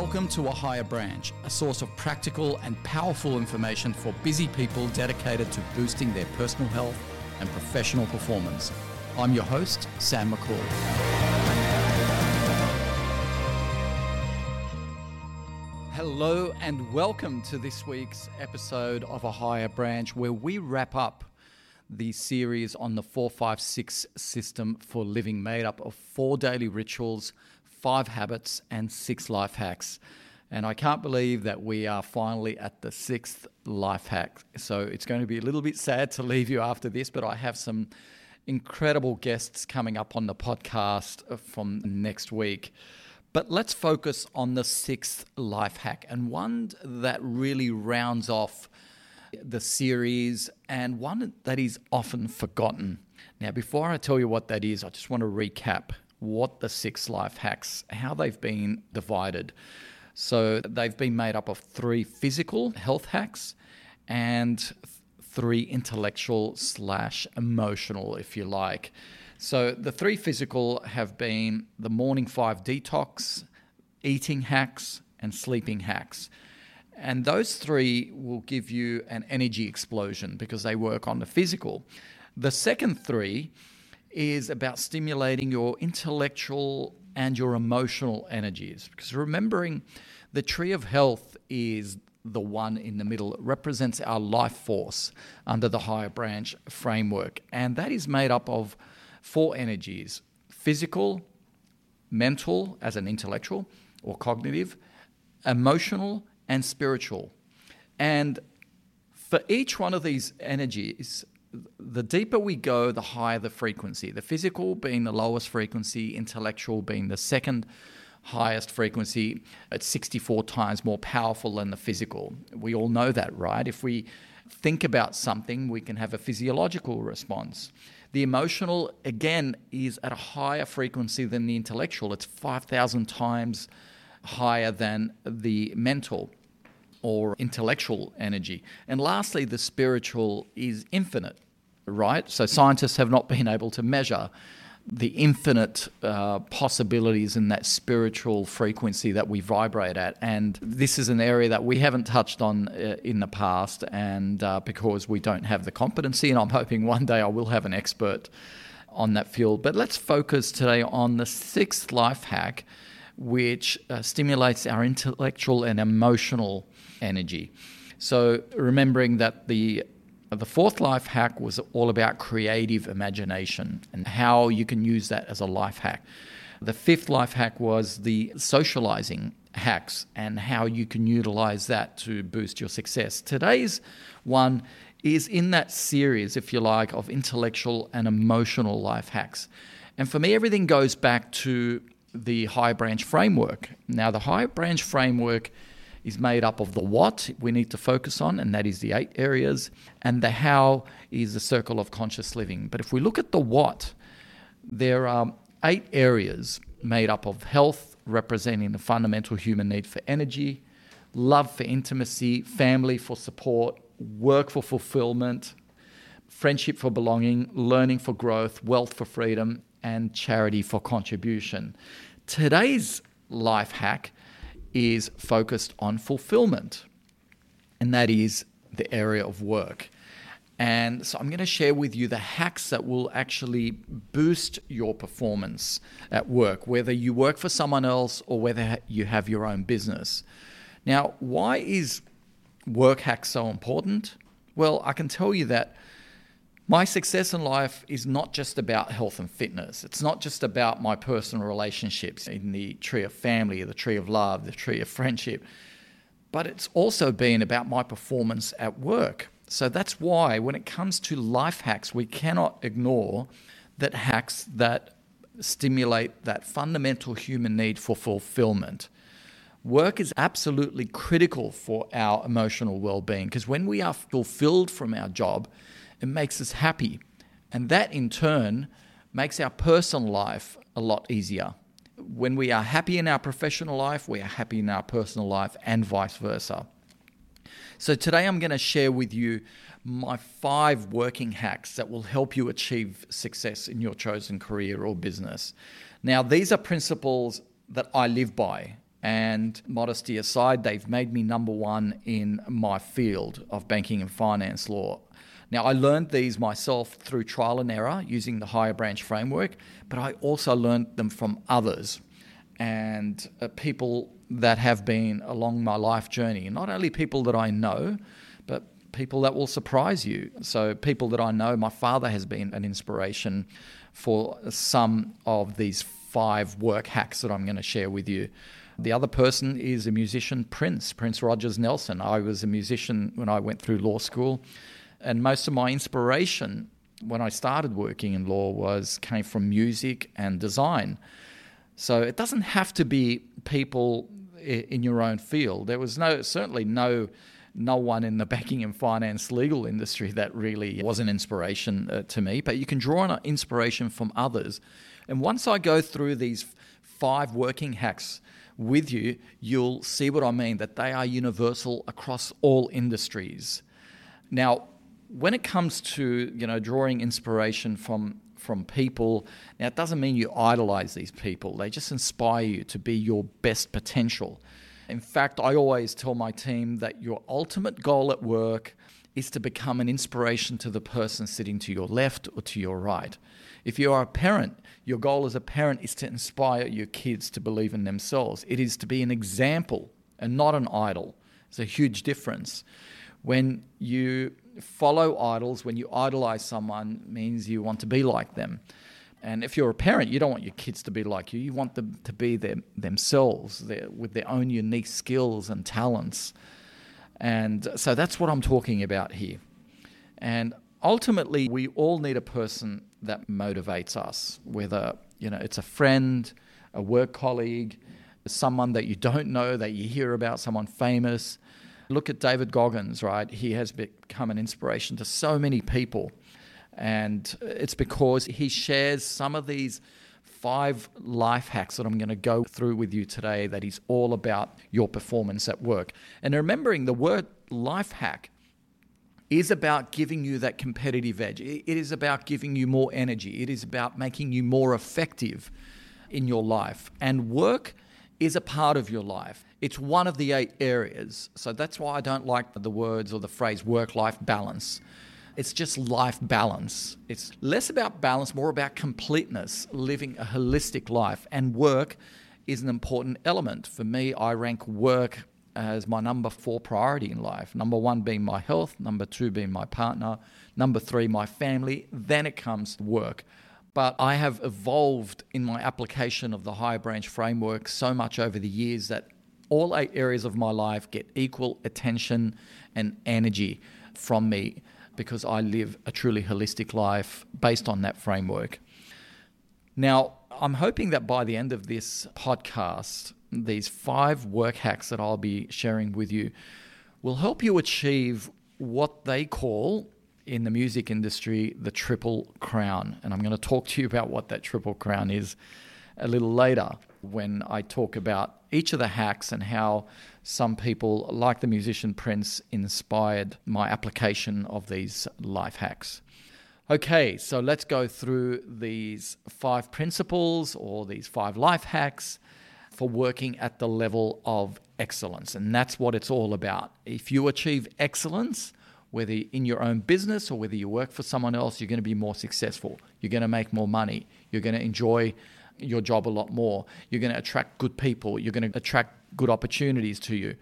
Welcome to A Higher Branch, a source of practical and powerful information for busy people dedicated to boosting their personal health and professional performance. I'm your host, Sam Makhoul. Hello, and welcome to this week's episode of A Higher Branch, where we wrap up the series on the 456 system for living, made up of four daily rituals five habits, and six life hacks. And I can't believe that we are finally at the sixth life hack. So it's going to be a little bit sad to leave you after this, but I have some incredible guests coming up on the podcast from next week. But let's focus on the sixth life hack and one that really rounds off the series and one that is often forgotten. Now, before I tell you what that is, I just want to recap what the six life hacks, how they've been divided. So they've been made up of three physical health hacks and three intellectual slash emotional, if you like. So the three physical have been the morning five detox, eating hacks, and sleeping hacks. And those three will give you an energy explosion because they work on the physical. The second three is about stimulating your intellectual and your emotional energies. Because remembering the tree of health is the one in the middle. It represents our life force under the higher branch framework. And that is made up of four energies physical, mental, as an intellectual or cognitive, emotional, and spiritual. And for each one of these energies, the deeper we go, the higher the frequency. The physical being the lowest frequency, intellectual being the second highest frequency. It's 64 times more powerful than the physical. We all know that, right? If we think about something, we can have a physiological response. The emotional, again, is at a higher frequency than the intellectual. It's 5,000 times higher than the mental or intellectual energy. And lastly, the spiritual is infinite right? So scientists have not been able to measure the infinite uh, possibilities in that spiritual frequency that we vibrate at. And this is an area that we haven't touched on uh, in the past, and uh, because we don't have the competency, and I'm hoping one day I will have an expert on that field. But let's focus today on the sixth life hack, which uh, stimulates our intellectual and emotional energy. So, remembering that the the fourth life hack was all about creative imagination and how you can use that as a life hack. The fifth life hack was the socializing hacks and how you can utilize that to boost your success. Today's one is in that series, if you like, of intellectual and emotional life hacks. And for me, everything goes back to the high branch framework. Now, the high branch framework is made up of the what we need to focus on, and that is the eight areas, and the how is the circle of conscious living. But if we look at the what, there are eight areas made up of health, representing the fundamental human need for energy, love for intimacy, family for support, work for fulfillment, friendship for belonging, learning for growth, wealth for freedom, and charity for contribution. Today's life hack is focused on fulfillment, and that is the area of work. And so I'm going to share with you the hacks that will actually boost your performance at work, whether you work for someone else or whether you have your own business. Now, why is work hacks so important? Well, I can tell you that my success in life is not just about health and fitness. It's not just about my personal relationships in the tree of family, the tree of love, the tree of friendship, but it's also been about my performance at work. So that's why when it comes to life hacks, we cannot ignore that hacks that stimulate that fundamental human need for fulfillment. Work is absolutely critical for our emotional well being because when we are fulfilled from our job, it makes us happy. And that in turn makes our personal life a lot easier. When we are happy in our professional life, we are happy in our personal life, and vice versa. So, today I'm going to share with you my five working hacks that will help you achieve success in your chosen career or business. Now, these are principles that I live by And modesty aside, they've made me number one in my field of banking and finance law. Now, I learned these myself through trial and error using the higher branch framework, but I also learned them from others and uh, people that have been along my life journey. Not only people that I know, but people that will surprise you. So, people that I know, my father has been an inspiration for some of these five work hacks that I'm going to share with you. The other person is a musician, Prince, Prince Rogers Nelson. I was a musician when I went through law school, and most of my inspiration when I started working in law was came from music and design. So it doesn't have to be people in your own field. There was no certainly no no one in the banking and finance legal industry that really was an inspiration uh, to me, but you can draw on inspiration from others. And once I go through these five working hacks with you, you'll see what I mean that they are universal across all industries. Now, when it comes to, you know, drawing inspiration from from people. Now, it doesn't mean you idolize these people, they just inspire you to be your best potential. In fact, I always tell my team that your ultimate goal at work is to become an inspiration to the person sitting to your left or to your right. If you are a parent, your goal as a parent is to inspire your kids to believe in themselves. It is to be an example and not an idol. It's a huge difference. When you follow idols, when you idolize someone, means you want to be like them. And if you're a parent, you don't want your kids to be like you. You want them to be them, themselves their, with their own unique skills and talents. And so that's what I'm talking about here. And ultimately, we all need a person that motivates us, whether you know it's a friend, a work colleague, someone that you don't know that you hear about, someone famous. Look at David Goggins, right? He has become an inspiration to so many people. And it's because he shares some of these five life hacks that I'm going to go through with you today that is all about your performance at work. And remembering the word life hack is about giving you that competitive edge. It is about giving you more energy. It is about making you more effective in your life. And work is a part of your life. It's one of the eight areas. So that's why I don't like the words or the phrase work life balance. It's just life balance. It's less about balance, more about completeness, living a holistic life. And work is an important element. For me, I rank work as my number four priority in life. Number one being my health, number two being my partner, number three, my family. Then it comes to work. But I have evolved in my application of the higher branch framework so much over the years that all eight areas of my life get equal attention and energy from me because I live a truly holistic life based on that framework. Now, I'm hoping that by the end of this podcast, these five work hacks that I'll be sharing with you will help you achieve what they call in the music industry the triple crown. And I'm going to talk to you about what that triple crown is a little later when I talk about each of the hacks and how some people, like the musician Prince, inspired my application of these life hacks. Okay, so let's go through these five principles or these five life hacks for working at the level of excellence. And that's what it's all about. If you achieve excellence, whether in your own business or whether you work for someone else, you're going to be more successful. You're going to make more money. You're going to enjoy your job a lot more. You're going to attract good people. You're going to attract good opportunities to you.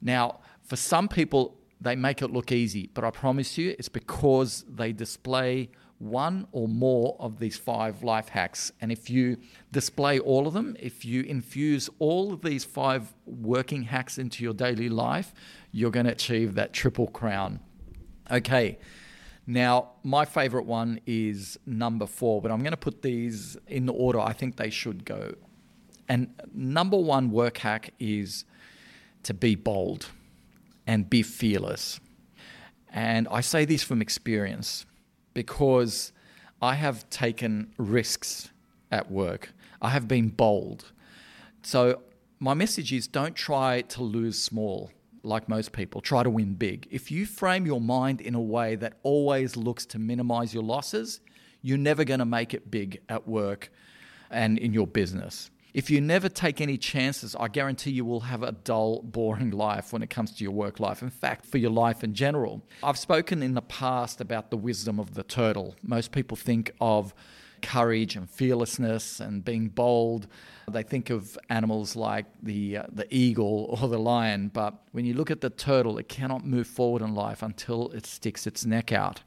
Now, for some people, they make it look easy, but I promise you, it's because they display one or more of these five life hacks. And if you display all of them, if you infuse all of these five working hacks into your daily life, you're going to achieve that triple crown. Okay. Now, my favorite one is number four, but I'm going to put these in the order I think they should go. And number one work hack is to be bold and be fearless. And I say this from experience because I have taken risks at work. I have been bold. So, my message is don't try to lose small like most people, try to win big. If you frame your mind in a way that always looks to minimize your losses, you're never going to make it big at work and in your business. If you never take any chances, I guarantee you will have a dull, boring life when it comes to your work life. In fact, for your life in general. I've spoken in the past about the wisdom of the turtle. Most people think of courage and fearlessness and being bold. They think of animals like the uh, the eagle or the lion, but when you look at the turtle, it cannot move forward in life until it sticks its neck out.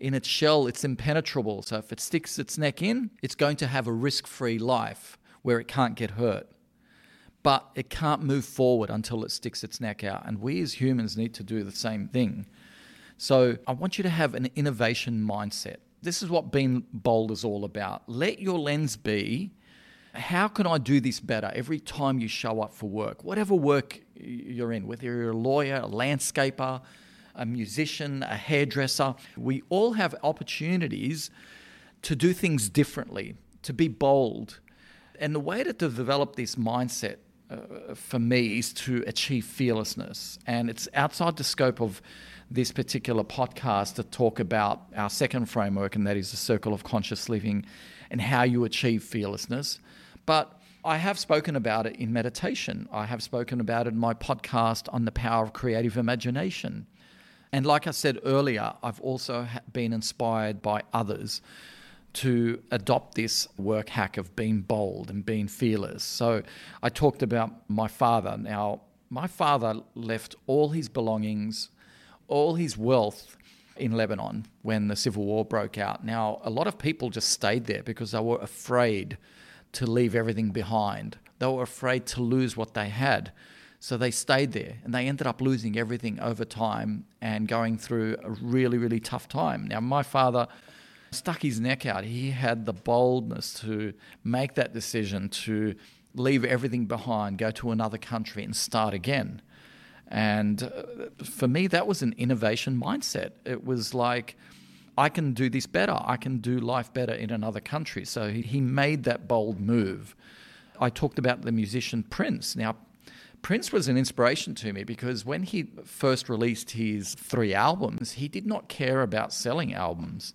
In its shell, it's impenetrable. So if it sticks its neck in, it's going to have a risk-free life where it can't get hurt. But it can't move forward until it sticks its neck out. And we as humans need to do the same thing. So I want you to have an innovation mindset. This is what being bold is all about. Let your lens be how can I do this better every time you show up for work? Whatever work you're in, whether you're a lawyer, a landscaper, a musician, a hairdresser, we all have opportunities to do things differently, to be bold, and the way to develop this mindset uh, for me is to achieve fearlessness. And it's outside the scope of this particular podcast to talk about our second framework, and that is the circle of conscious living and how you achieve fearlessness. But I have spoken about it in meditation. I have spoken about it in my podcast on the power of creative imagination. And like I said earlier, I've also been inspired by others to adopt this work hack of being bold and being fearless. So I talked about my father. Now, my father left all his belongings, all his wealth in Lebanon when the civil war broke out. Now, a lot of people just stayed there because they were afraid to leave everything behind. They were afraid to lose what they had. So they stayed there and they ended up losing everything over time and going through a really, really tough time. Now, my father stuck his neck out. He had the boldness to make that decision to leave everything behind, go to another country, and start again. And uh, for me, that was an innovation mindset. It was like, I can do this better. I can do life better in another country. So he made that bold move. I talked about the musician Prince. Now, Prince was an inspiration to me because when he first released his three albums, he did not care about selling albums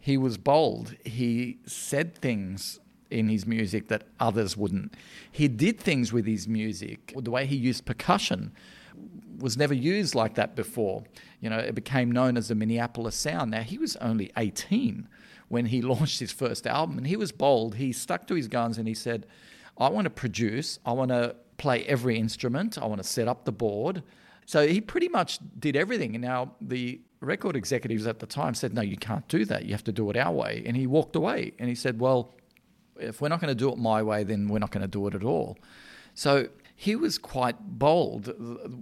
he was bold. He said things in his music that others wouldn't. He did things with his music. The way he used percussion was never used like that before. You know, it became known as the Minneapolis sound. Now, he was only 18 when he launched his first album, and he was bold. He stuck to his guns and he said, I want to produce, I want to play every instrument, I want to set up the board. So he pretty much did everything. And now the record executives at the time said, No, you can't do that. You have to do it our way. And he walked away and he said, Well, if we're not going to do it my way, then we're not going to do it at all. So he was quite bold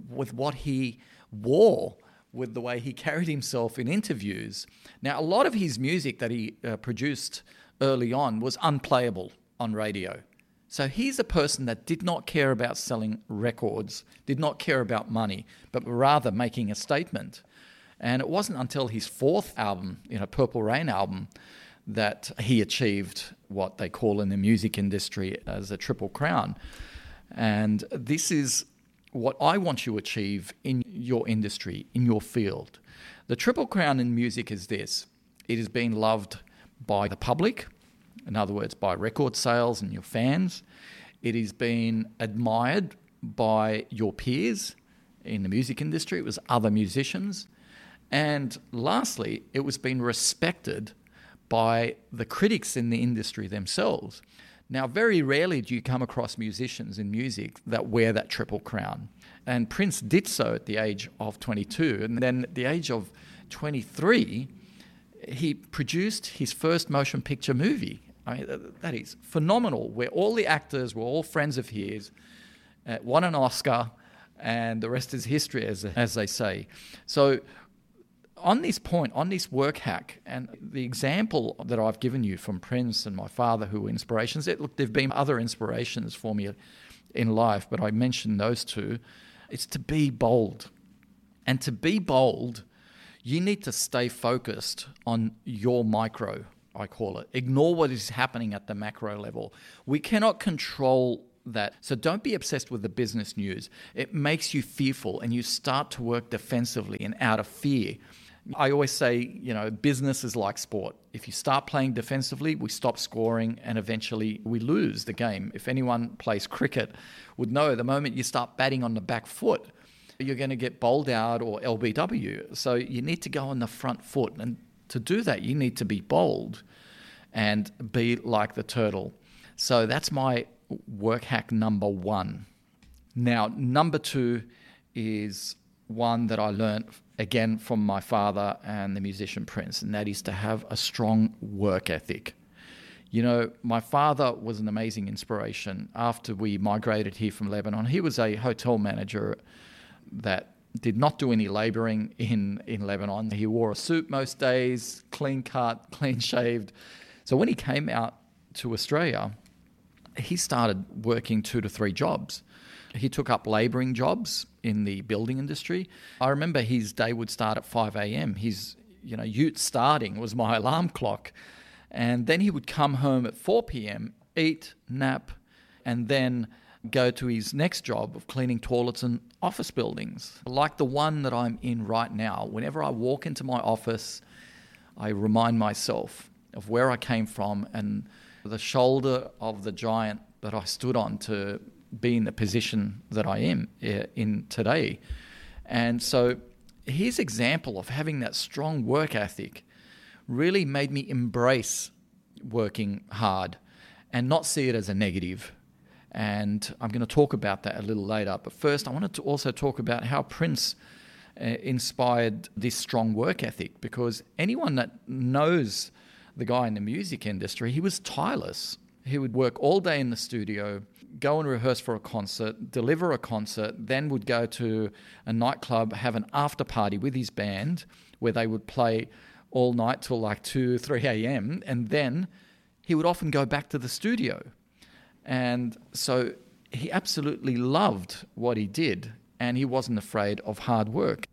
with what he wore, with the way he carried himself in interviews. Now, a lot of his music that he uh, produced early on was unplayable on radio. So he's a person that did not care about selling records, did not care about money, but rather making a statement. And it wasn't until his fourth album, you know, Purple Rain album, that he achieved what they call in the music industry as a triple crown. And this is what I want you to achieve in your industry, in your field. The triple crown in music is this it has been loved by the public, in other words, by record sales and your fans. It has been admired by your peers in the music industry, it was other musicians. And lastly, it was being respected by the critics in the industry themselves. Now, very rarely do you come across musicians in music that wear that triple crown. And Prince did so at the age of 22. And then at the age of 23, he produced his first motion picture movie. I mean, that is phenomenal, where all the actors were all friends of his, uh, won an Oscar, and the rest is history, as, as they say. So, on this point, on this work hack, and the example that I've given you from Prince and my father, who were inspirations, it, look, there have been other inspirations for me in life, but I mentioned those two. It's to be bold. And to be bold, you need to stay focused on your micro, I call it. Ignore what is happening at the macro level. We cannot control that. So don't be obsessed with the business news. It makes you fearful and you start to work defensively and out of fear. I always say, you know, business is like sport. If you start playing defensively, we stop scoring and eventually we lose the game. If anyone plays cricket would know the moment you start batting on the back foot, you're going to get bowled out or LBW. So you need to go on the front foot. And to do that, you need to be bold and be like the turtle. So that's my work hack number one. Now, number two is one that I learned again from my father and the musician Prince, and that is to have a strong work ethic. You know, my father was an amazing inspiration. After we migrated here from Lebanon, he was a hotel manager that did not do any laboring in, in Lebanon. He wore a suit most days, clean cut, clean shaved. So when he came out to Australia, he started working two to three jobs. He took up labouring jobs in the building industry. I remember his day would start at 5 a.m. His, you know, ute starting was my alarm clock. And then he would come home at 4 p.m., eat, nap, and then go to his next job of cleaning toilets and office buildings. Like the one that I'm in right now, whenever I walk into my office, I remind myself of where I came from and the shoulder of the giant that I stood on to be in the position that I am eh, in today. And so his example of having that strong work ethic really made me embrace working hard and not see it as a negative. And I'm going to talk about that a little later. But first, I wanted to also talk about how Prince uh, inspired this strong work ethic because anyone that knows the guy in the music industry, he was tireless. He would work all day in the studio, go and rehearse for a concert, deliver a concert, then would go to a nightclub, have an after party with his band where they would play all night till like 2, 3 a.m. And then he would often go back to the studio. And so he absolutely loved what he did and he wasn't afraid of hard work.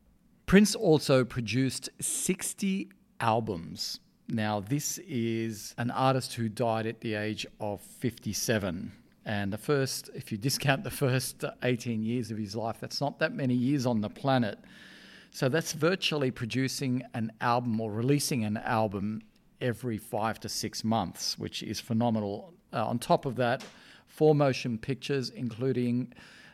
Prince also produced 60 albums. Now, this is an artist who died at the age of 57. And the first, if you discount the first 18 years of his life, that's not that many years on the planet. So that's virtually producing an album or releasing an album every five to six months, which is phenomenal. Uh, on top of that, four motion pictures, including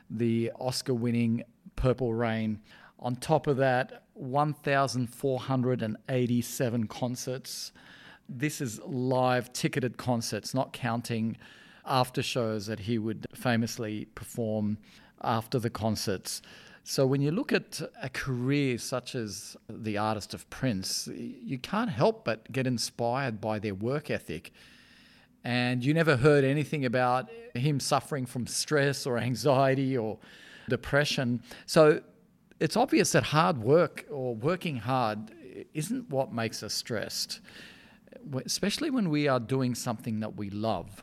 the Oscar winning Purple Rain. On top of that, 1,487 concerts. This is live ticketed concerts, not counting after shows that he would famously perform after the concerts. So when you look at a career such as the artist of Prince, you can't help but get inspired by their work ethic. And you never heard anything about him suffering from stress or anxiety or depression. So it's obvious that hard work or working hard isn't what makes us stressed, especially when we are doing something that we love.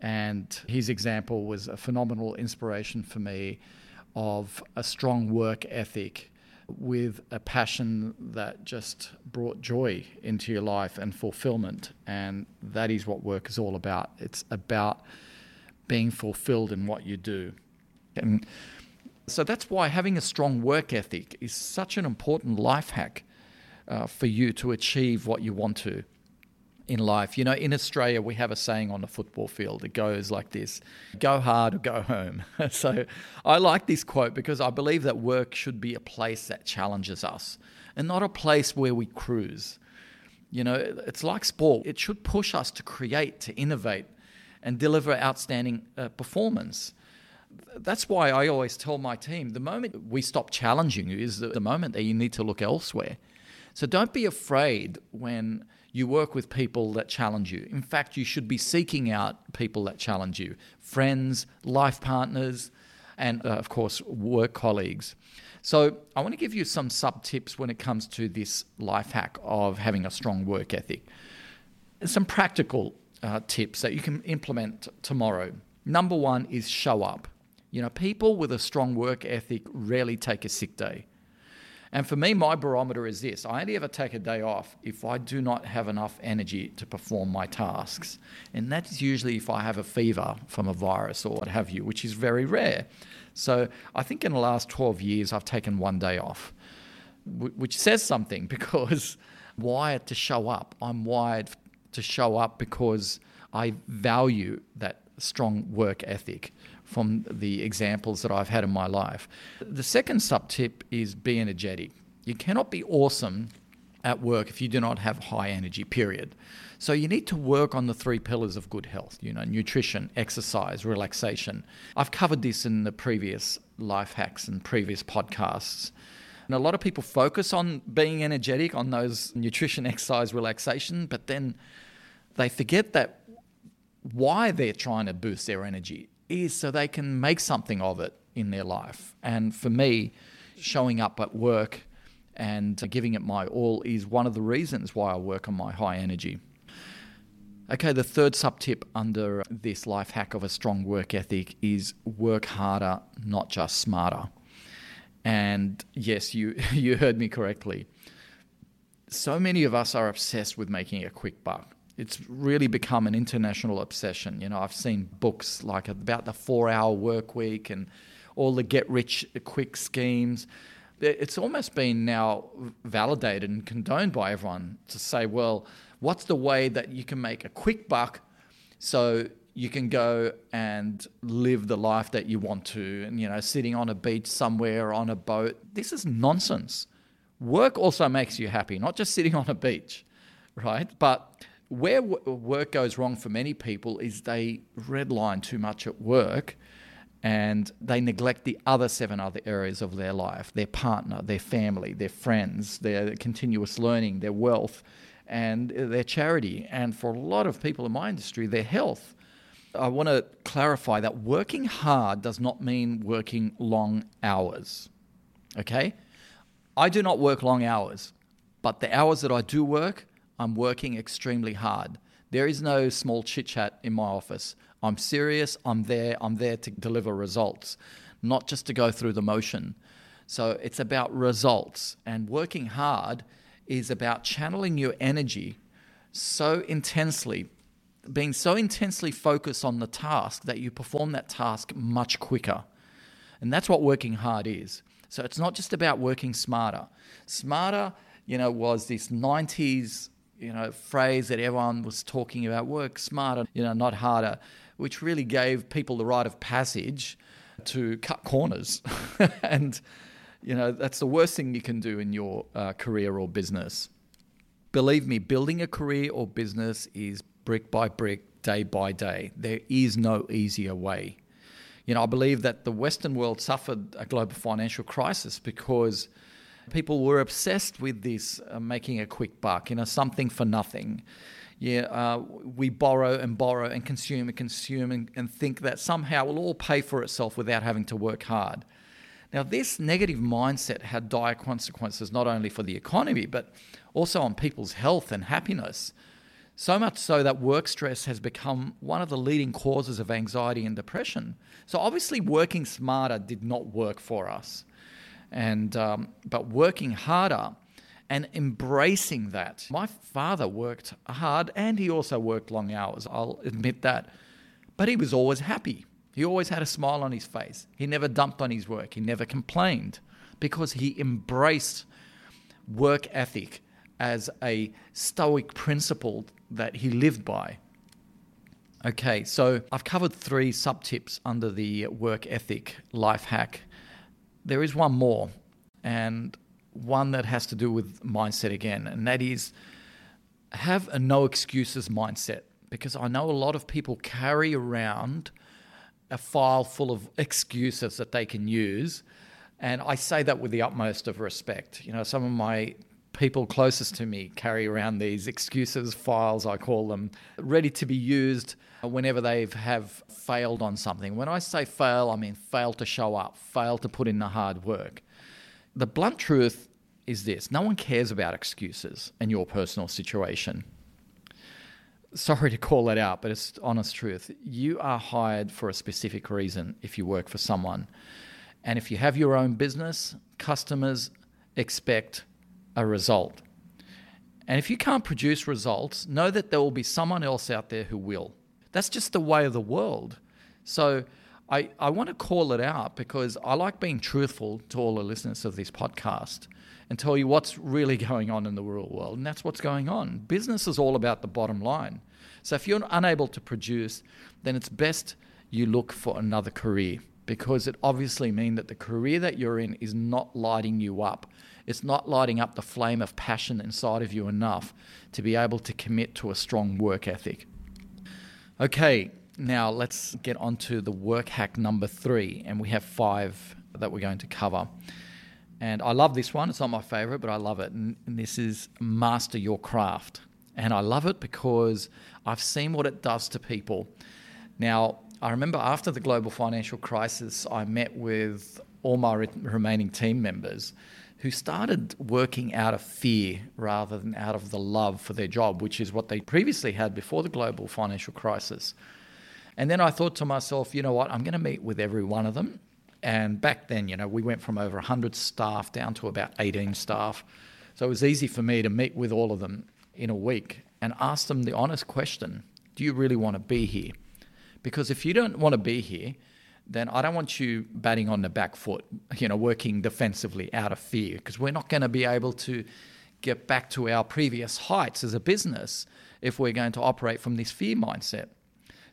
And his example was a phenomenal inspiration for me of a strong work ethic with a passion that just brought joy into your life and fulfillment. And that is what work is all about. It's about being fulfilled in what you do. And so that's why having a strong work ethic is such an important life hack uh, for you to achieve what you want to in life. You know, in Australia, we have a saying on the football field. It goes like this go hard or go home. so I like this quote because I believe that work should be a place that challenges us and not a place where we cruise. You know, it's like sport, it should push us to create, to innovate, and deliver outstanding uh, performance. That's why I always tell my team the moment we stop challenging you is the moment that you need to look elsewhere. So don't be afraid when you work with people that challenge you. In fact, you should be seeking out people that challenge you friends, life partners, and uh, of course, work colleagues. So, I want to give you some sub tips when it comes to this life hack of having a strong work ethic. Some practical uh, tips that you can implement tomorrow. Number one is show up. You know, people with a strong work ethic rarely take a sick day. And for me, my barometer is this I only ever take a day off if I do not have enough energy to perform my tasks. And that's usually if I have a fever from a virus or what have you, which is very rare. So I think in the last 12 years, I've taken one day off. which says something because wired to show up. I'm wired to show up because I value that strong work ethic from the examples that I've had in my life. The second sub tip is be energetic. You cannot be awesome at work if you do not have high energy, period. So you need to work on the three pillars of good health, you know, nutrition, exercise, relaxation. I've covered this in the previous life hacks and previous podcasts. And a lot of people focus on being energetic, on those nutrition, exercise, relaxation, but then they forget that why they're trying to boost their energy is so they can make something of it in their life. And for me, showing up at work and giving it my all is one of the reasons why I work on my high energy. Okay, the third sub tip under this life hack of a strong work ethic is work harder, not just smarter. And yes, you, you heard me correctly. So many of us are obsessed with making a quick buck. It's really become an international obsession. You know, I've seen books like about the four hour work week and all the get rich quick schemes. It's almost been now validated and condoned by everyone to say, well, what's the way that you can make a quick buck so you can go and live the life that you want to and you know sitting on a beach somewhere on a boat this is nonsense work also makes you happy not just sitting on a beach right but where work goes wrong for many people is they redline too much at work and they neglect the other seven other areas of their life their partner their family their friends their continuous learning their wealth and uh, their charity and for a lot of people in my industry their health I want to clarify that working hard does not mean working long hours. Okay? I do not work long hours, but the hours that I do work, I'm working extremely hard. There is no small chit chat in my office. I'm serious, I'm there, I'm there to deliver results, not just to go through the motion. So it's about results, and working hard is about channeling your energy so intensely being so intensely focused on the task that you perform that task much quicker. And that's what working hard is. So it's not just about working smarter. Smarter, you know, was this 90s, you know, phrase that everyone was talking about work smarter, you know, not harder, which really gave people the rite of passage to cut corners. and, you know, that's the worst thing you can do in your uh, career or business. Believe me, building a career or business is brick by brick, day by day. There is no easier way. You know, I believe that the Western world suffered a global financial crisis because people were obsessed with this uh, making a quick buck, you know, something for nothing. Yeah, uh, we borrow and borrow and consume and consume and, and think that somehow will all pay for itself without having to work hard. Now, this negative mindset had dire consequences not only for the economy, but also on people's health and happiness. So much so that work stress has become one of the leading causes of anxiety and depression. So obviously, working smarter did not work for us, and um, but working harder and embracing that. My father worked hard, and he also worked long hours. I'll admit that, but he was always happy. He always had a smile on his face. He never dumped on his work. He never complained because he embraced work ethic as a stoic principle that he lived by. Okay, so I've covered three sub tips under the work ethic life hack. There is one more, and one that has to do with mindset again, and that is have a no excuses mindset. Because I know a lot of people carry around a file full of excuses that they can use. And I say that with the utmost of respect. You know, some of my people closest to me carry around these excuses files, I call them, ready to be used whenever they have failed on something. When I say fail, I mean fail to show up, fail to put in the hard work. The blunt truth is this no one cares about excuses in your personal situation. Sorry to call that out, but it's honest truth. You are hired for a specific reason if you work for someone. And if you have your own business, customers expect a result. And if you can't produce results, know that there will be someone else out there who will. That's just the way of the world. So I, I want to call it out because I like being truthful to all the listeners of this podcast and tell you what's really going on in the real world. And that's what's going on. Business is all about the bottom line. So if you're unable to produce, then it's best you look for another career because it obviously means that the career that you're in is not lighting you up. It's not lighting up the flame of passion inside of you enough to be able to commit to a strong work ethic. Okay, now let's get on to the work hack number three, and we have five that we're going to cover. And I love this one. It's not my favorite, but I love it. And, this is master your craft. And I love it because I've seen what it does to people. Now, I remember after the global financial crisis, I met with all my re- remaining team members who started working out of fear rather than out of the love for their job, which is what they previously had before the global financial crisis. And then I thought to myself, you know what, I'm going to meet with every one of them and back then, you know, we went from over 100 staff down to about 18 staff. So it was easy for me to meet with all of them in a week and ask them the honest question Do you really want to be here? Because if you don't want to be here, then I don't want you batting on the back foot, you know, working defensively out of fear, because we're not going to be able to get back to our previous heights as a business if we're going to operate from this fear mindset.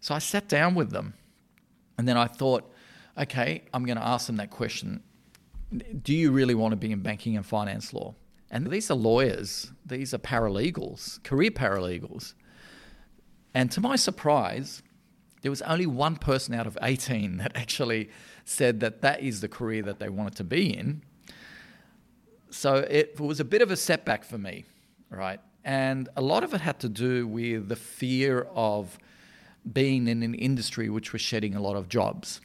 So I sat down with them and then I thought, okay, I'm going to ask them that question. Do you really want to be in banking and finance law? And these are lawyers, these are paralegals, career paralegals. And to my surprise, there was only one person out of 18 that actually said that that is the career that they wanted to be in. So it was a bit of a setback for me, right? And a lot of it had to do with the fear of being in an industry which was shedding a lot of jobs.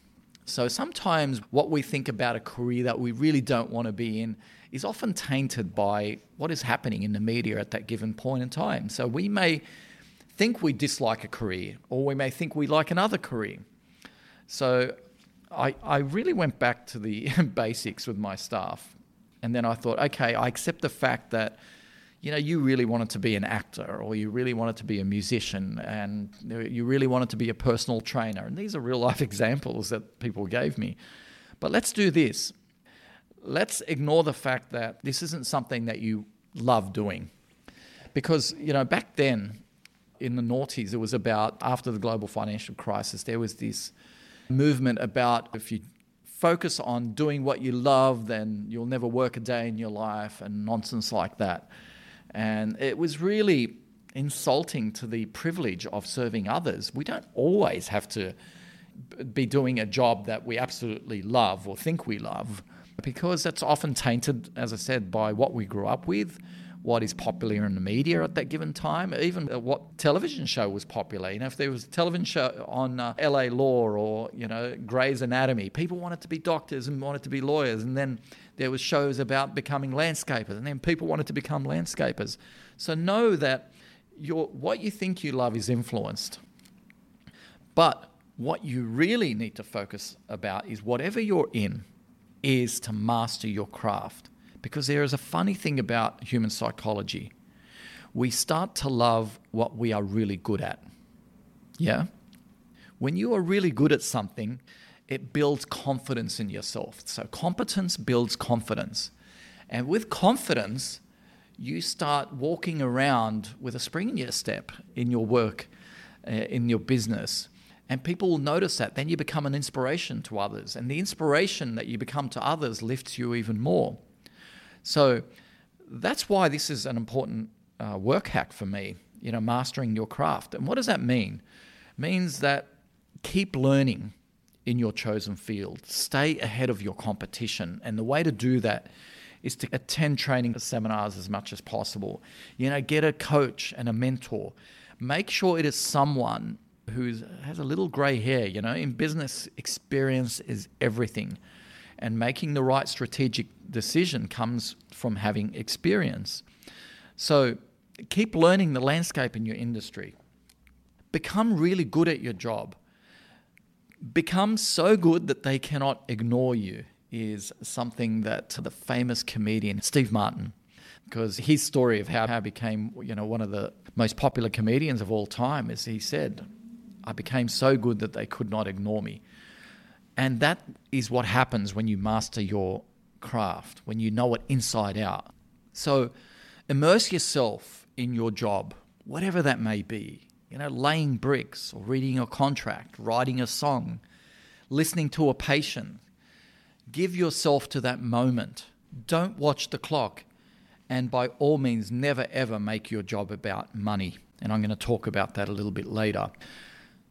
So sometimes what we think about a career that we really don't want to be in is often tainted by what is happening in the media at that given point in time. So we may think we dislike a career, or we may think we like another career. So I, I really went back to the basics with my staff. And then I thought, okay, I accept the fact that you know, you really wanted to be an actor or you really wanted to be a musician and you really wanted to be a personal trainer. And these are real life examples that people gave me. But let's do this. Let's ignore the fact that this isn't something that you love doing. Because, you know, back then in the noughties, it was about after the global financial crisis, there was this movement about if you focus on doing what you love, then you'll never work a day in your life and nonsense like that. And it was really insulting to the privilege of serving others. We don't always have to be doing a job that we absolutely love or think we love because that's often tainted, as I said, by what we grew up with, what is popular in the media at that given time, even what television show was popular. You know, if there was a television show on uh, LA Law or, you know, Grey's Anatomy, people wanted to be doctors and wanted to be lawyers. And then there was shows about becoming landscapers, and then people wanted to become landscapers. So know that your, what you think you love is influenced. But what you really need to focus about is whatever you're in is to master your craft. Because there is a funny thing about human psychology. We start to love what we are really good at. Yeah? When you are really good at something, it builds confidence in yourself. So, competence builds confidence. And with confidence, you start walking around with a spring in your step in your work, uh, in your business. And people will notice that. Then you become an inspiration to others. And the inspiration that you become to others lifts you even more. So that's why this is an important uh, work hack for me, you know, mastering your craft. And what does that mean? It means that keep learning in your chosen field. Stay ahead of your competition. And the way to do that is to attend training seminars as much as possible. You know, get a coach and a mentor. Make sure it is someone who has a little gray hair. You know, in business, experience is everything. And making the right strategic decision comes from having experience. So keep learning the landscape in your industry. Become really good at your job become so good that they cannot ignore you is something that the famous comedian Steve Martin, because his story of how he became, you know, one of the most popular comedians of all time is he said, I became so good that they could not ignore me. And that is what happens when you master your craft, when you know it inside out. So immerse yourself in your job, whatever that may be. You know, laying bricks or reading a contract, writing a song, listening to a patient. Give yourself to that moment. Don't watch the clock. And by all means, never ever make your job about money. And I'm going to talk about that a little bit later.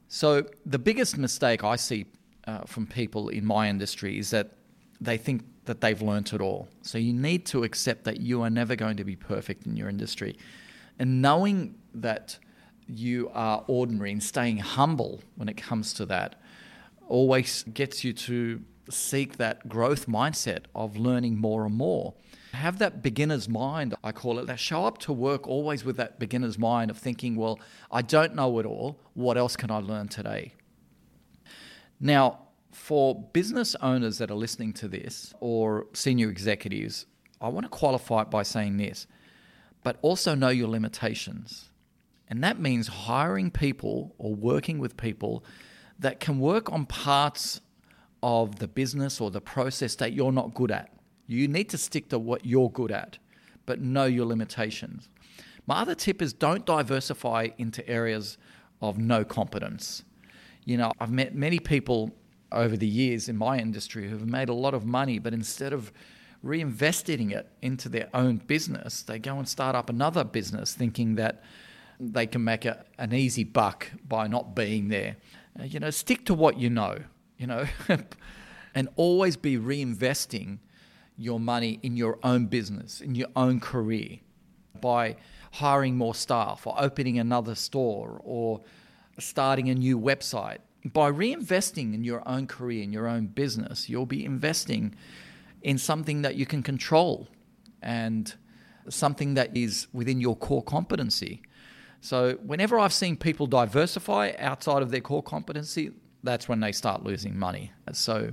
So, the biggest mistake I see uh, from people in my industry is that they think that they've learnt it all. So, you need to accept that you are never going to be perfect in your industry. And knowing that you are ordinary and staying humble when it comes to that always gets you to seek that growth mindset of learning more and more. Have that beginner's mind, I call it. That show up to work always with that beginner's mind of thinking, well, I don't know it all. What else can I learn today? Now, for business owners that are listening to this or senior executives, I want to qualify it by saying this, but also know your limitations. And that means hiring people or working with people that can work on parts of the business or the process that you're not good at. You need to stick to what you're good at, but know your limitations. My other tip is don't diversify into areas of no competence. You know, I've met many people over the years in my industry who've made a lot of money, but instead of reinvesting it into their own business, they go and start up another business thinking that they can make a, an easy buck by not being there. Uh, you know, stick to what you know, you know, and always be reinvesting your money in your own business, in your own career, by hiring more staff or opening another store or starting a new website. By reinvesting in your own career, in your own business, you'll be investing in something that you can control and something that is within your core competency. So, whenever I've seen people diversify outside of their core competency, that's when they start losing money. So,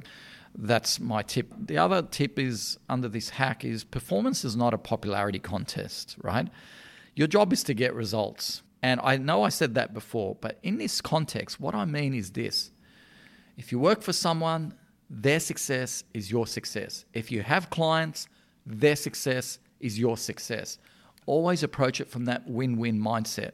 that's my tip. The other tip is under this hack is performance is not a popularity contest, right? Your job is to get results. And I know I said that before, but in this context, what I mean is this. If you work for someone, their success is your success. If you have clients, their success is your success. Always approach it from that win win mindset.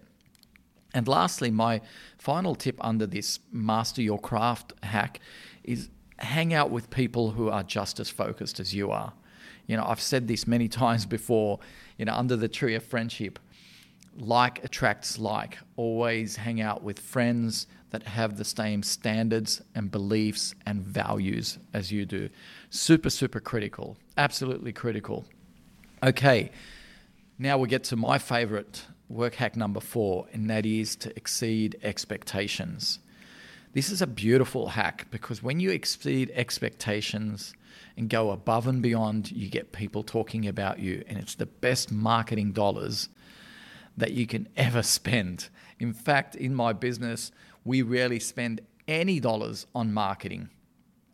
And lastly, my final tip under this master your craft hack is hang out with people who are just as focused as you are. You know, I've said this many times before, you know, under the tree of friendship, like attracts like. Always hang out with friends that have the same standards and beliefs and values as you do. Super, super critical. Absolutely critical. Okay, now we get to my favorite work hack number four, and that is to exceed expectations. This is a beautiful hack because when you exceed expectations and go above and beyond, you get people talking about you, and it's the best marketing dollars that you can ever spend. In fact, in my business, we rarely spend any dollars on marketing.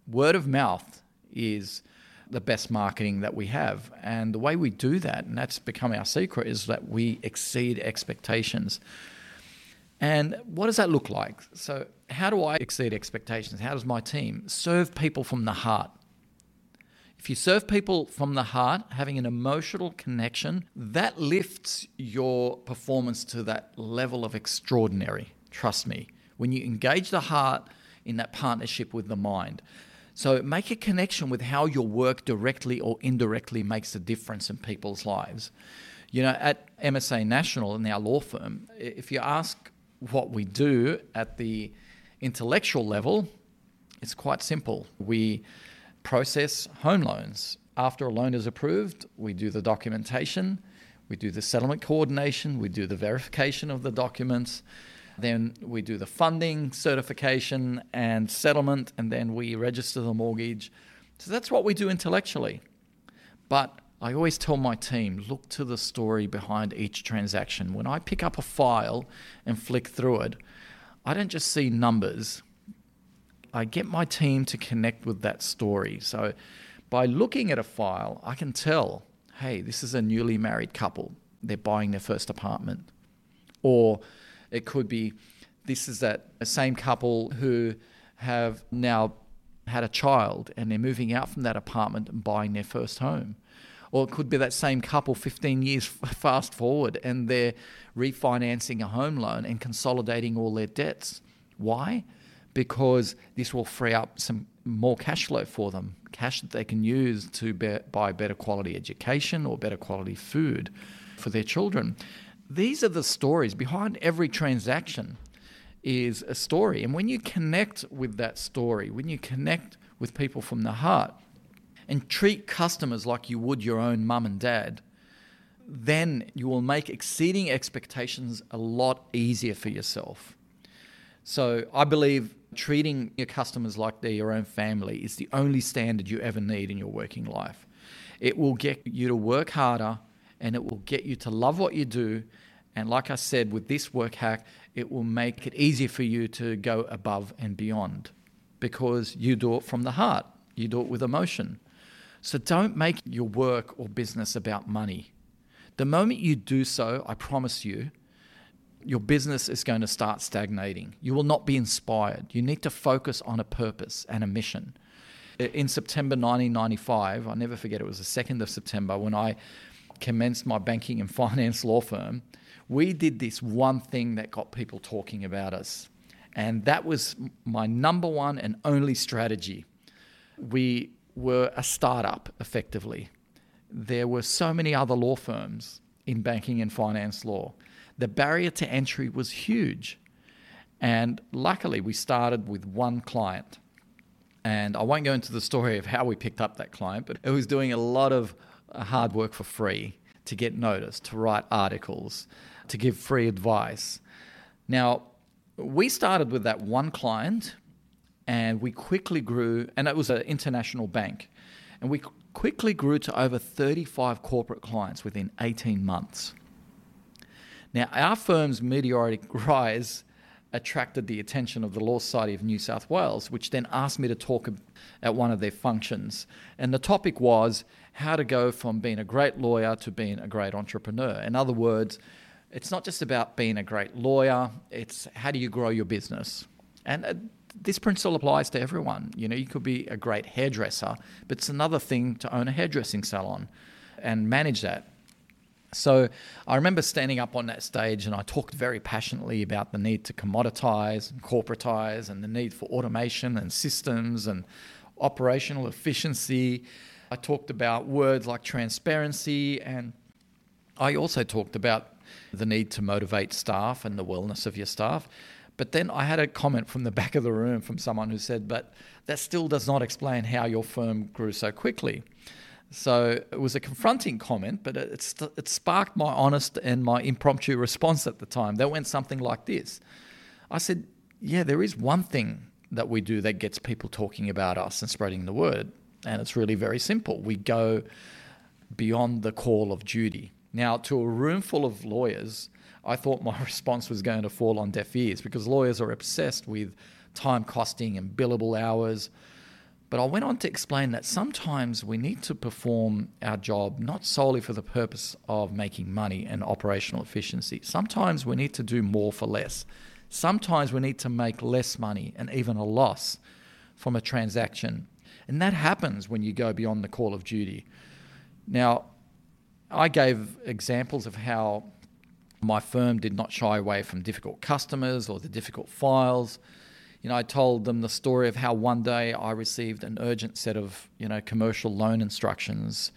Word of mouth is the best marketing that we have. And the way we do that, and that's become our secret, is that we exceed expectations. And what does that look like? So, how do I exceed expectations? How does my team serve people from the heart? If you serve people from the heart, having an emotional connection, that lifts your performance to that level of extraordinary. Trust me. When you engage the heart in that partnership with the mind. So make a connection with how your work directly or indirectly makes a difference in people's lives. You know, at MSA National in our law firm, if you ask what we do at the intellectual level, it's quite simple. We process home loans. After a loan is approved, we do the documentation, we do the settlement coordination, we do the verification of the documents, then we do the funding, certification, and settlement, and then we register the mortgage. So that's what we do intellectually. But I always tell my team look to the story behind each transaction. When I pick up a file and flick through it, I don't just see numbers. I get my team to connect with that story. So by looking at a file, I can tell hey, this is a newly married couple. They're buying their first apartment. Or it could be this is that same couple who have now had a child and they're moving out from that apartment and buying their first home. Or it could be that same couple 15 years fast forward and they're refinancing a home loan and consolidating all their debts. Why? Because this will free up some more cash flow for them, cash that they can use to be, buy better quality education or better quality food for their children. These are the stories behind every transaction is a story. And when you connect with that story, when you connect with people from the heart and treat customers like you would your own mum and dad, then you will make exceeding expectations a lot easier for yourself. So I believe treating your customers like they're your own family is the only standard you ever need in your working life. It will get you to work harder and it will get you to love what you do. And like I said, with this work hack, it will make it easier for you to go above and beyond because you do it from the heart, you do it with emotion. So don't make your work or business about money. The moment you do so, I promise you, your business is going to start stagnating. You will not be inspired. You need to focus on a purpose and a mission. In September 1995, I'll never forget, it was the 2nd of September when I commenced my banking and finance law firm. We did this one thing that got people talking about us. And that was my number one and only strategy. We were a startup, effectively. There were so many other law firms in banking and finance law the barrier to entry was huge. And luckily, we started with one client. And I won't go into the story of how we picked up that client, but it was doing a lot of uh, hard work for free to get noticed, to write articles, to give free advice. Now, we started with that one client and we quickly grew, and it was an international bank. And we quickly grew to over 35 corporate clients within 18 months. Now, our firm's meteoric rise attracted the attention of the Law Society of New South Wales, which then asked me to talk at one of their functions. And the topic was how to go from being a great lawyer to being a great entrepreneur. In other words, it's not just about being a great lawyer, it's how do you grow your business. And uh, this principle applies to everyone. You know, you could be a great hairdresser, but it's another thing to own a hairdressing salon and manage that. So I remember standing up on that stage and I talked very passionately about the need to commoditize and corporatize and the need for automation and systems and operational efficiency. I talked about words like transparency and I also talked about the need to motivate staff and the wellness of your staff. But then I had a comment from the back of the room from someone who said, But that still does not explain how your firm grew so quickly. So it was a confronting comment, but it, it sparked my honest and my impromptu response at the time. That went something like this I said, Yeah, there is one thing that we do that gets people talking about us and spreading the word. And it's really very simple. We go beyond the call of duty. Now, to a room full of lawyers, I thought my response was going to fall on deaf ears because lawyers are obsessed with time costing and billable hours but I went on to explain that sometimes we need to perform our job not solely for the purpose of making money and operational efficiency. Sometimes we need to do more for less. Sometimes we need to make less money and even a loss from a transaction. And that happens when you go beyond the call of duty. Now, I gave examples of how my firm did not shy away from difficult customers or the difficult files you know, I told them the story of how one day I received an urgent set of, you know, commercial loan instructions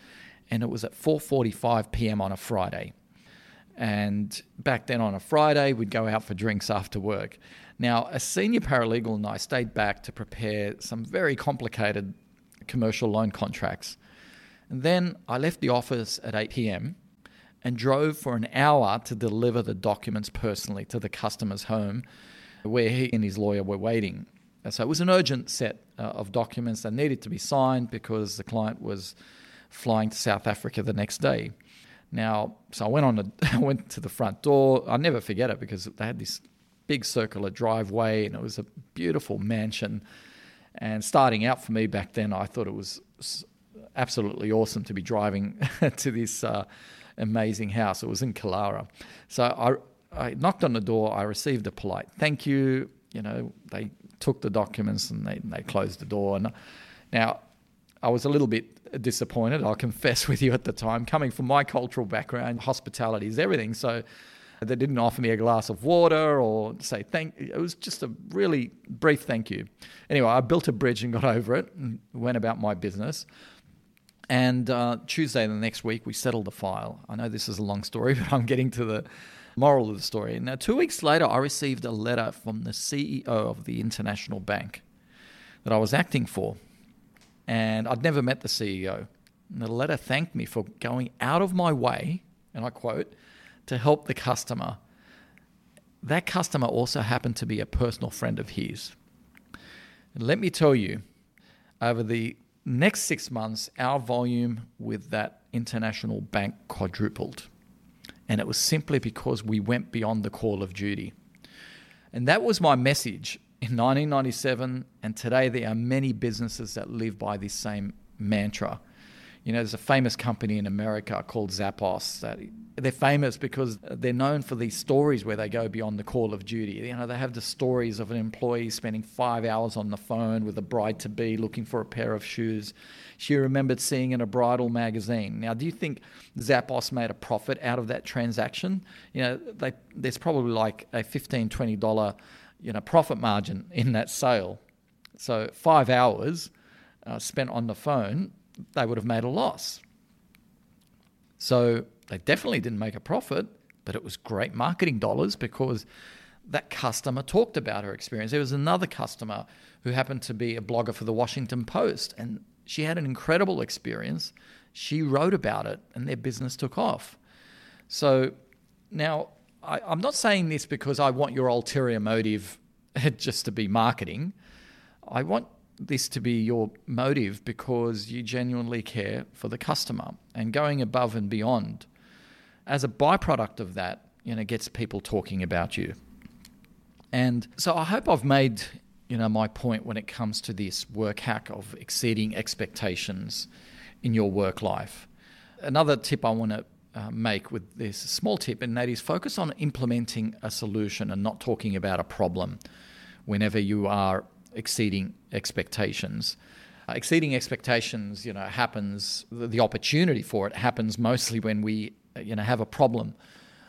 and it was at 4:45 p.m. on a Friday. And back then on a Friday, we'd go out for drinks after work. Now, a senior paralegal and I stayed back to prepare some very complicated commercial loan contracts. And then I left the office at 8 p.m. and drove for an hour to deliver the documents personally to the customer's home where he and his lawyer were waiting. So it was an urgent set uh, of documents that needed to be signed because the client was flying to South Africa the next day. Now, so I went on. A, I went to the front door. I'll never forget it because they had this big circular driveway, and it was a beautiful mansion. And starting out for me back then, I thought it was absolutely awesome to be driving to this uh, amazing house. It was in Killara. So I I knocked on the door. I received a polite thank you. You know, they took the documents and they, they closed the door. And now I was a little bit disappointed, I'll confess with you at the time. Coming from my cultural background, hospitality is everything. So they didn't offer me a glass of water or say thank it was just a really brief thank you anyway i built a bridge and got over it and went about my business and uh, tuesday the next week we settled the file i know this is a long story but i'm getting to the moral of the story now two weeks later i received a letter from the ceo of the international bank that i was acting for and i'd never met the ceo and the letter thanked me for going out of my way and i quote to help the customer. That customer also happened to be a personal friend of his. And let me tell you, over the next six months, our volume with that international bank quadrupled. And it was simply because we went beyond the call of duty. And that was my message in 1997. And today, there are many businesses that live by this same mantra. You know, there's a famous company in America called Zappos that they're famous because they're known for these stories where they go beyond the call of duty. You know, they have the stories of an employee spending five hours on the phone with a bride to be looking for a pair of shoes she remembered seeing in a bridal magazine. Now, do you think Zappos made a profit out of that transaction? You know, they, there's probably like a $15, $20 you know, profit margin in that sale. So five hours uh, spent on the phone, they would have made a loss. So they definitely didn't make a profit, but it was great marketing dollars because that customer talked about her experience. There was another customer who happened to be a blogger for the Washington Post, and she had an incredible experience. She wrote about it, and their business took off. So now, I, am not saying this because I want your ulterior motive just to be marketing. I want this to be your motive because you genuinely care for the customer and going above and beyond as a byproduct of that, you know, gets people talking about you. And so I hope I've made, you know, my point when it comes to this work hack of exceeding expectations in your work life. Another tip I want to uh, make with this small tip, and that is focus on implementing a solution and not talking about a problem whenever you are exceeding expectations. Uh, exceeding expectations, you know, happens. The, the opportunity for it happens mostly when we you know, have a problem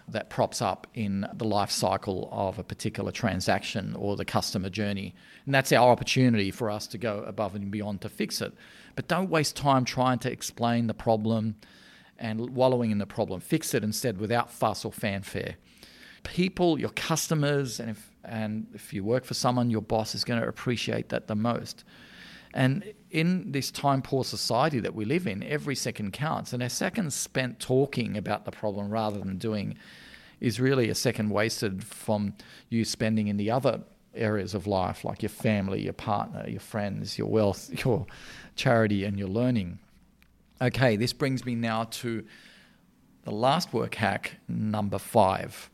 that props up in the life cycle of a particular transaction or the customer journey. And that's our opportunity for us to go above and beyond to fix it. But don't waste time trying to explain the problem and wallowing in the problem. Fix it instead without fuss or fanfare. People, your customers, and if, and if you work for someone, your boss is going to appreciate that the most. And in this time poor society that we live in, every second counts. And a second spent talking about the problem rather than doing is really a second wasted from you spending in the other areas of life, like your family, your partner, your friends, your wealth, your charity, and your learning. Okay, this brings me now to the last work hack, number five.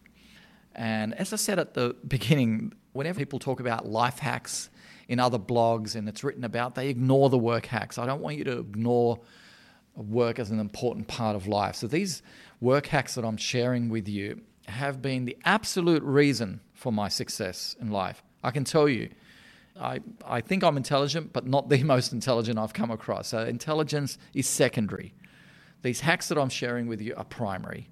And as I said at the beginning, whenever people talk about life hacks, in other blogs and it's written about, they ignore the work hacks. I don't want you to ignore work as an important part of life. So these work hacks that I'm sharing with you have been the absolute reason for my success in life. I can tell you, I, I think I'm intelligent, but not the most intelligent I've come across. So intelligence is secondary. These hacks that I'm sharing with you are primary.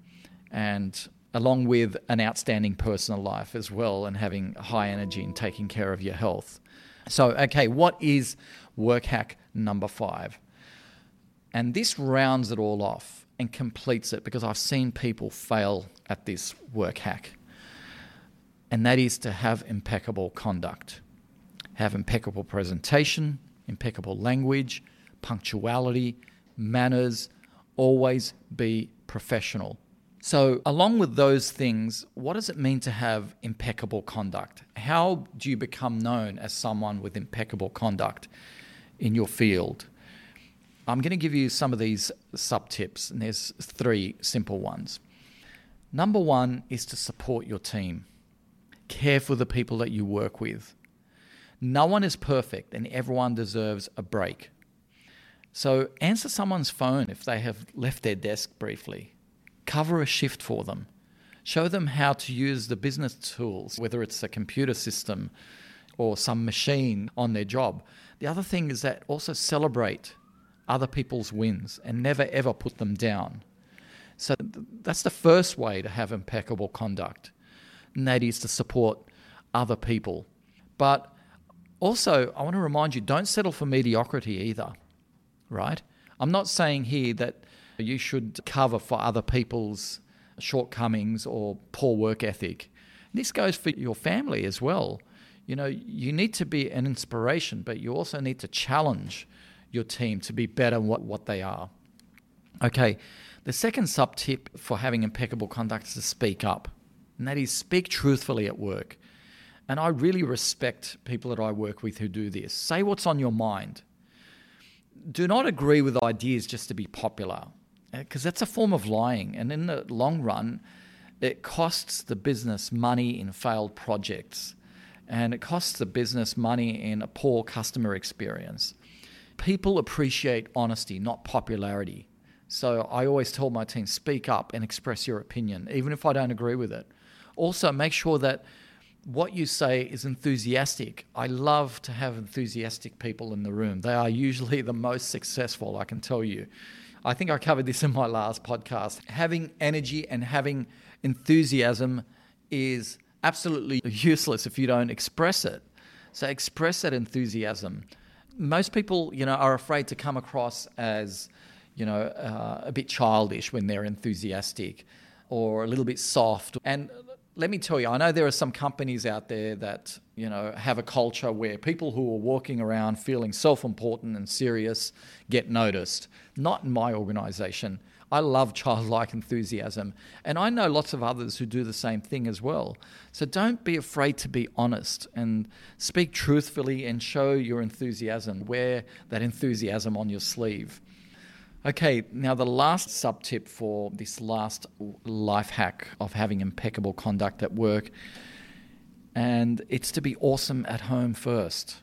And along with an outstanding personal life as well and having high energy and taking care of your health. So, okay, what is work hack number five? And this rounds it all off and completes it because I've seen people fail at this work hack. And that is to have impeccable conduct, have impeccable presentation, impeccable language, punctuality, manners, always be professional. So, along with those things, what does it mean to have impeccable conduct? How do you become known as someone with impeccable conduct in your field? I'm going to give you some of these sub tips, and there's three simple ones. Number one is to support your team, care for the people that you work with. No one is perfect, and everyone deserves a break. So, answer someone's phone if they have left their desk briefly cover a shift for them. Show them how to use the business tools, whether it's a computer system or some machine on their job. The other thing is that also celebrate other people's wins and never ever put them down. So that's the first way to have impeccable conduct, and that is to support other people. But also, I want to remind you don't settle for mediocrity either, right? I'm not saying here that you should cover for other people's shortcomings or poor work ethic. This goes for your family as well. You know, you need to be an inspiration, but you also need to challenge your team to be better what, what they are. Okay, the second sub tip for having impeccable conduct is to speak up, and that is speak truthfully at work. And I really respect people that I work with who do this. Say what's on your mind. Do not agree with ideas just to be popular, because that's a form of lying. And in the long run, it costs the business money in failed projects, and it costs the business money in a poor customer experience. People appreciate honesty, not popularity. So I always tell my team speak up and express your opinion, even if I don't agree with it. Also, make sure that what you say is enthusiastic. I love to have enthusiastic people in the room. They are usually the most successful, I can tell you. I think I covered this in my last podcast. Having energy and having enthusiasm is absolutely useless if you don't express it. So express that enthusiasm. Most people, you know, are afraid to come across as, you know, uh, a bit childish when they're enthusiastic or a little bit soft. And let me tell you, I know there are some companies out there that you know have a culture where people who are walking around feeling self-important and serious get noticed. Not in my organization. I love childlike enthusiasm, and I know lots of others who do the same thing as well. So don't be afraid to be honest and speak truthfully and show your enthusiasm. Wear that enthusiasm on your sleeve. Okay, now the last sub tip for this last life hack of having impeccable conduct at work, and it's to be awesome at home first.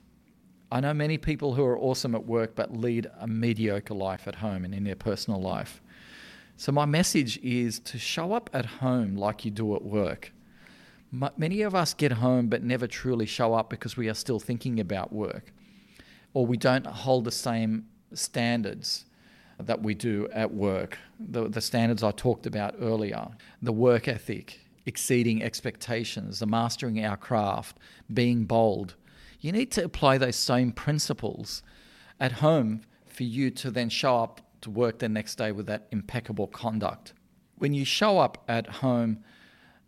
I know many people who are awesome at work but lead a mediocre life at home and in their personal life. So, my message is to show up at home like you do at work. Many of us get home but never truly show up because we are still thinking about work, or we don't hold the same standards that we do at work, the, the standards I talked about earlier, the work ethic, exceeding expectations, the mastering our craft, being bold. You need to apply those same principles at home for you to then show up to work the next day with that impeccable conduct. When you show up at home,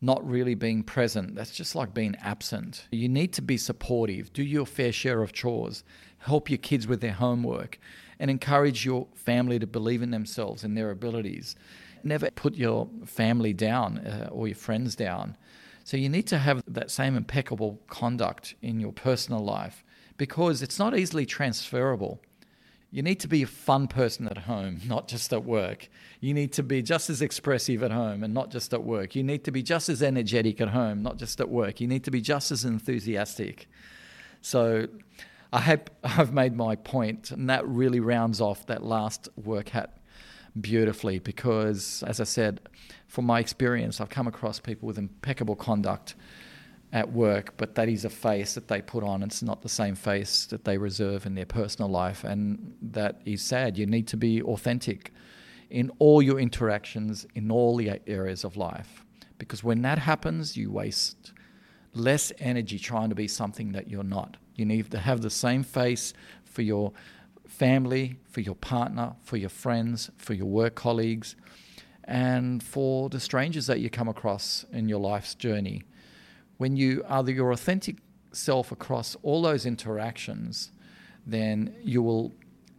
not really being present, that's just like being absent. You need to be supportive, do your fair share of chores, help your kids with their homework, and encourage your family to believe in themselves and their abilities. Never put your family down uh, or your friends down. So you need to have that same impeccable conduct in your personal life because it's not easily transferable. You need to be a fun person at home, not just at work. You need to be just as expressive at home and not just at work. You need to be just as energetic at home, not just at work. You need to be just as enthusiastic. So I hope I've made my point, and that really rounds off that last work hat beautifully because, as I said, from my experience, I've come across people with impeccable conduct at work, but that is a face that they put on. It's not the same face that they reserve in their personal life, and that is sad. You need to be authentic in all your interactions in all the areas of life because when that happens, you waste less energy trying to be something that you're not. You need to have the same face for your family, for your partner, for your friends, for your work colleagues, and for the strangers that you come across in your life's journey. When you are your authentic self across all those interactions, then you will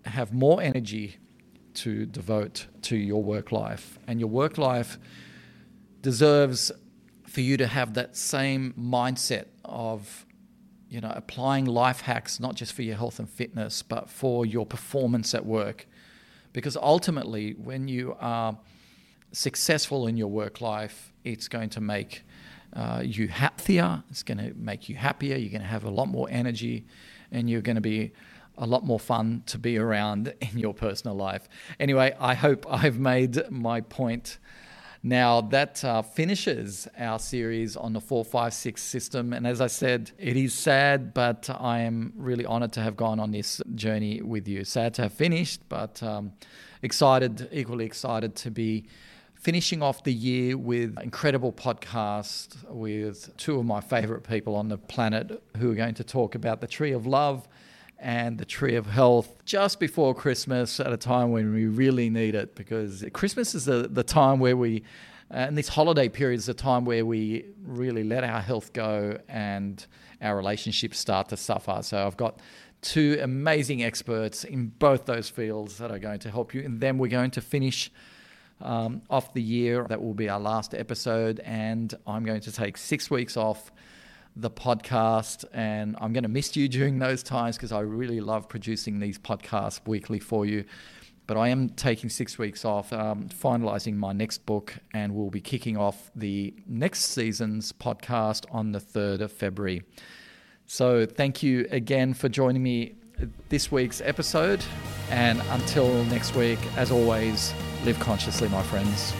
have more energy to devote to your work life. And your work life deserves for you to have that same mindset of you know applying life hacks not just for your health and fitness but for your performance at work. Because ultimately when you are successful in your work life it's going to make uh, you happier it's going to make you happier you're going to have a lot more energy and you're going to be a lot more fun to be around in your personal life. Anyway i hope i've made my point Now, that uh, finishes our series on the 456 system. And as I said, it is sad, but I am really honored to have gone on this journey with you. Sad to have finished, but um, excited, equally excited to be finishing off the year with incredible podcast with two of my favorite people on the planet who are going to talk about the tree of love and the tree of health just before Christmas at a time when we really need it because Christmas is the, the time where we, and this holiday period is the time where we really let our health go and our relationships start to suffer. So I've got two amazing experts in both those fields that are going to help you. And then we're going to finish um, off the year. That will be our last episode. And I'm going to take six weeks off the podcast. And I'm going to miss you during those times because I really love producing these podcasts weekly for you. But I am taking six weeks off, um, finalizing my next book, and we'll be kicking off the next season's podcast on the 3rd of February. So, thank you again for joining me this week's episode. And until next week, as always, live consciously, my friends.